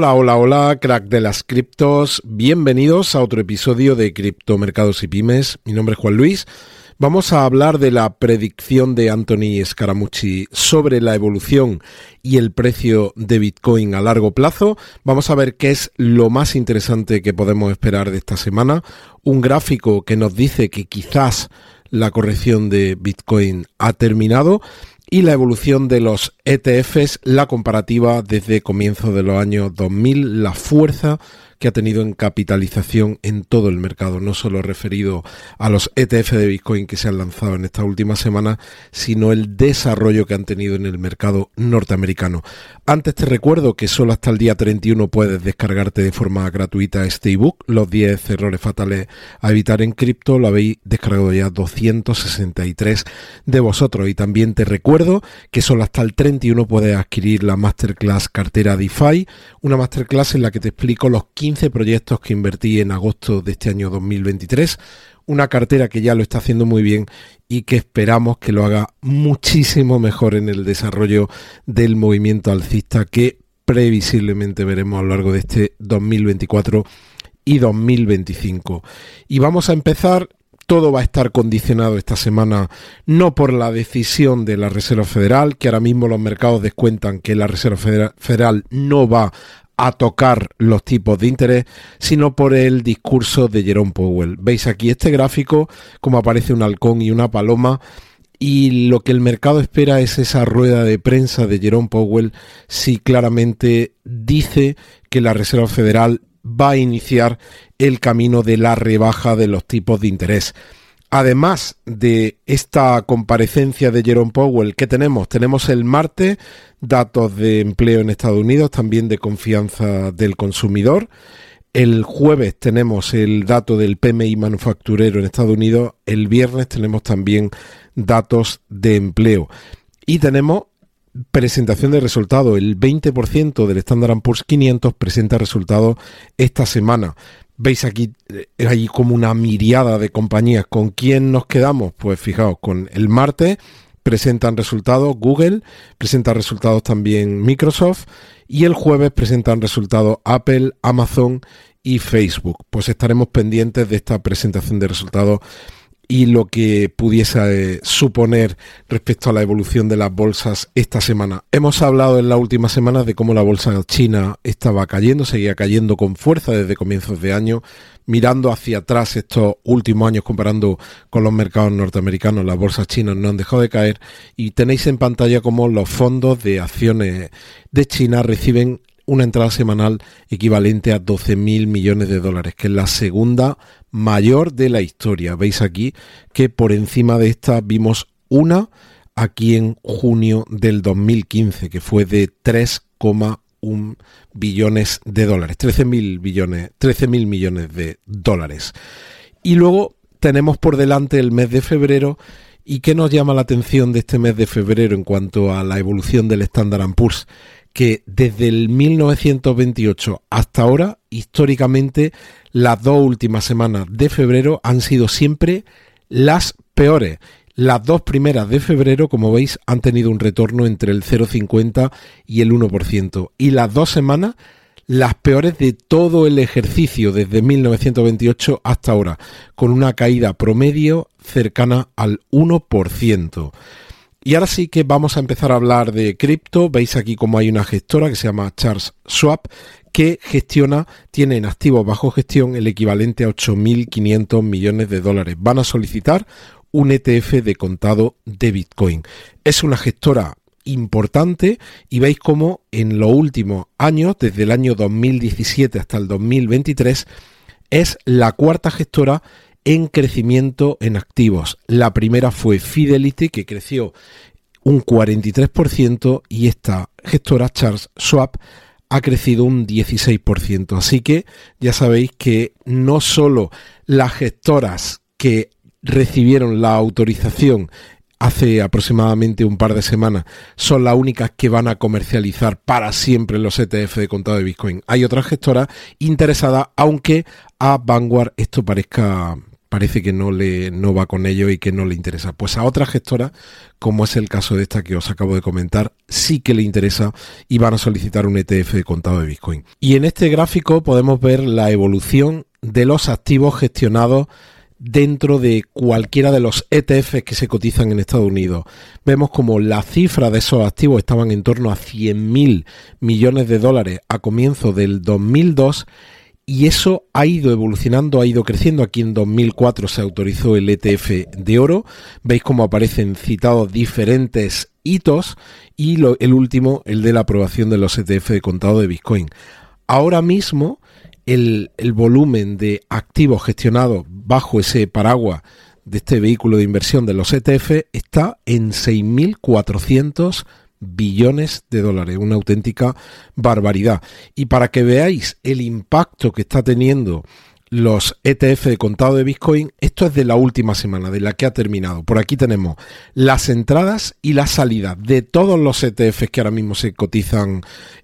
Hola, hola, hola, crack de las criptos. Bienvenidos a otro episodio de Criptomercados y Pymes. Mi nombre es Juan Luis. Vamos a hablar de la predicción de Anthony Scaramucci sobre la evolución y el precio de Bitcoin a largo plazo. Vamos a ver qué es lo más interesante que podemos esperar de esta semana. Un gráfico que nos dice que quizás la corrección de Bitcoin ha terminado y la evolución de los ETFs, la comparativa desde comienzos de los años 2000, la fuerza que ha tenido en capitalización en todo el mercado, no solo referido a los ETF de Bitcoin que se han lanzado en esta última semana, sino el desarrollo que han tenido en el mercado norteamericano. Antes te recuerdo que solo hasta el día 31 puedes descargarte de forma gratuita este ebook, los 10 errores fatales a evitar en cripto, lo habéis descargado ya 263 de vosotros y también te recuerdo que solo hasta el 31 puedes adquirir la masterclass cartera DeFi, una masterclass en la que te explico los 15 15 proyectos que invertí en agosto de este año 2023. Una cartera que ya lo está haciendo muy bien y que esperamos que lo haga muchísimo mejor en el desarrollo del movimiento alcista que previsiblemente veremos a lo largo de este 2024 y 2025. Y vamos a empezar todo va a estar condicionado esta semana no por la decisión de la Reserva Federal, que ahora mismo los mercados descuentan que la Reserva Federal no va a tocar los tipos de interés, sino por el discurso de Jerome Powell. Veis aquí este gráfico, como aparece un halcón y una paloma, y lo que el mercado espera es esa rueda de prensa de Jerome Powell si claramente dice que la Reserva Federal va a iniciar el camino de la rebaja de los tipos de interés. Además de esta comparecencia de Jerome Powell, ¿qué tenemos? Tenemos el martes datos de empleo en Estados Unidos, también de confianza del consumidor. El jueves tenemos el dato del PMI manufacturero en Estados Unidos. El viernes tenemos también datos de empleo. Y tenemos presentación de resultados. El 20% del Standard Poor's 500 presenta resultados esta semana. Veis aquí hay como una miriada de compañías. ¿Con quién nos quedamos? Pues fijaos, con el martes presentan resultados Google, presenta resultados también Microsoft y el jueves presentan resultados Apple, Amazon y Facebook. Pues estaremos pendientes de esta presentación de resultados y lo que pudiese eh, suponer respecto a la evolución de las bolsas esta semana. Hemos hablado en las últimas semanas de cómo la bolsa china estaba cayendo, seguía cayendo con fuerza desde comienzos de año. Mirando hacia atrás estos últimos años comparando con los mercados norteamericanos, las bolsas chinas no han dejado de caer y tenéis en pantalla cómo los fondos de acciones de China reciben una entrada semanal equivalente a 12 mil millones de dólares, que es la segunda mayor de la historia. Veis aquí que por encima de esta vimos una aquí en junio del 2015, que fue de 3,1 billones de dólares, 13 mil billones, 13 mil millones de dólares. Y luego tenemos por delante el mes de febrero. ¿Y qué nos llama la atención de este mes de febrero en cuanto a la evolución del Standard Poor's? que desde el 1928 hasta ahora, históricamente, las dos últimas semanas de febrero han sido siempre las peores. Las dos primeras de febrero, como veis, han tenido un retorno entre el 0,50 y el 1%. Y las dos semanas, las peores de todo el ejercicio desde 1928 hasta ahora, con una caída promedio cercana al 1%. Y ahora sí que vamos a empezar a hablar de cripto. Veis aquí como hay una gestora que se llama Charles Swap que gestiona, tiene en activos bajo gestión el equivalente a 8.500 millones de dólares. Van a solicitar un ETF de contado de Bitcoin. Es una gestora importante y veis cómo en los últimos años, desde el año 2017 hasta el 2023, es la cuarta gestora en crecimiento en activos. La primera fue Fidelity, que creció un 43%, y esta gestora Charles Schwab ha crecido un 16%. Así que ya sabéis que no solo las gestoras que recibieron la autorización hace aproximadamente un par de semanas son las únicas que van a comercializar para siempre los ETF de contado de Bitcoin. Hay otras gestoras interesadas, aunque a Vanguard esto parezca parece que no le no va con ello y que no le interesa. Pues a otras gestoras, como es el caso de esta que os acabo de comentar, sí que le interesa y van a solicitar un ETF de contado de Bitcoin. Y en este gráfico podemos ver la evolución de los activos gestionados dentro de cualquiera de los ETFs que se cotizan en Estados Unidos. Vemos como la cifra de esos activos estaban en torno a 100.000 millones de dólares a comienzo del 2002 y eso ha ido evolucionando, ha ido creciendo. Aquí en 2004 se autorizó el ETF de oro. Veis cómo aparecen citados diferentes hitos y el último, el de la aprobación de los ETF de contado de Bitcoin. Ahora mismo el, volumen de activos gestionados bajo ese paraguas de este vehículo de inversión de los ETF está en 6.400 billones de dólares, una auténtica barbaridad. Y para que veáis el impacto que está teniendo los ETF de contado de Bitcoin, esto es de la última semana, de la que ha terminado. Por aquí tenemos las entradas y las salidas de todos los ETFs que ahora mismo se cotizan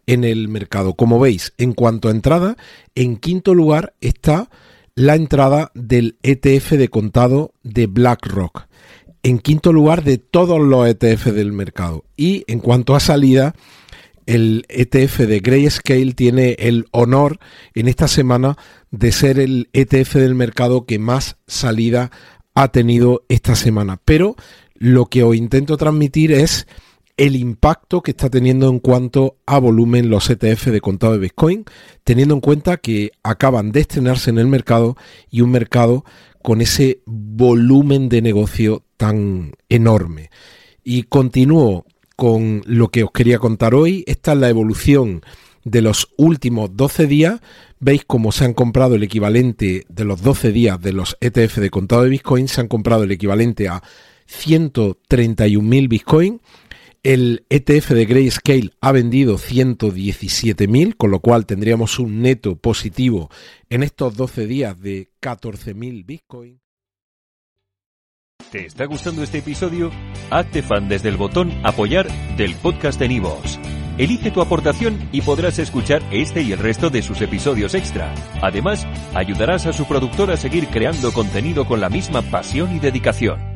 en el mercado. Como veis, en cuanto a entrada, en quinto lugar está la entrada del ETF de contado de BlackRock. En quinto lugar de todos los ETF del mercado. Y en cuanto a salida, el ETF de Grayscale tiene el honor en esta semana de ser el ETF del mercado que más salida ha tenido esta semana. Pero lo que os intento transmitir es el impacto que está teniendo en cuanto a volumen los ETF de contado de Bitcoin, teniendo en cuenta que acaban de estrenarse en el mercado y un mercado con ese volumen de negocio tan enorme. Y continúo con lo que os quería contar hoy. Esta es la evolución de los últimos 12 días. Veis cómo se han comprado el equivalente de los 12 días de los ETF de contado de Bitcoin. Se han comprado el equivalente a 131.000 Bitcoin. El ETF de Grayscale ha vendido 117.000, con lo cual tendríamos un neto positivo en estos 12 días de 14.000 Bitcoin. ¿Te está gustando este episodio? Hazte fan desde el botón Apoyar del podcast de Nivos. Elige tu aportación y podrás escuchar este y el resto de sus episodios extra. Además, ayudarás a su productor a seguir creando contenido con la misma pasión y dedicación.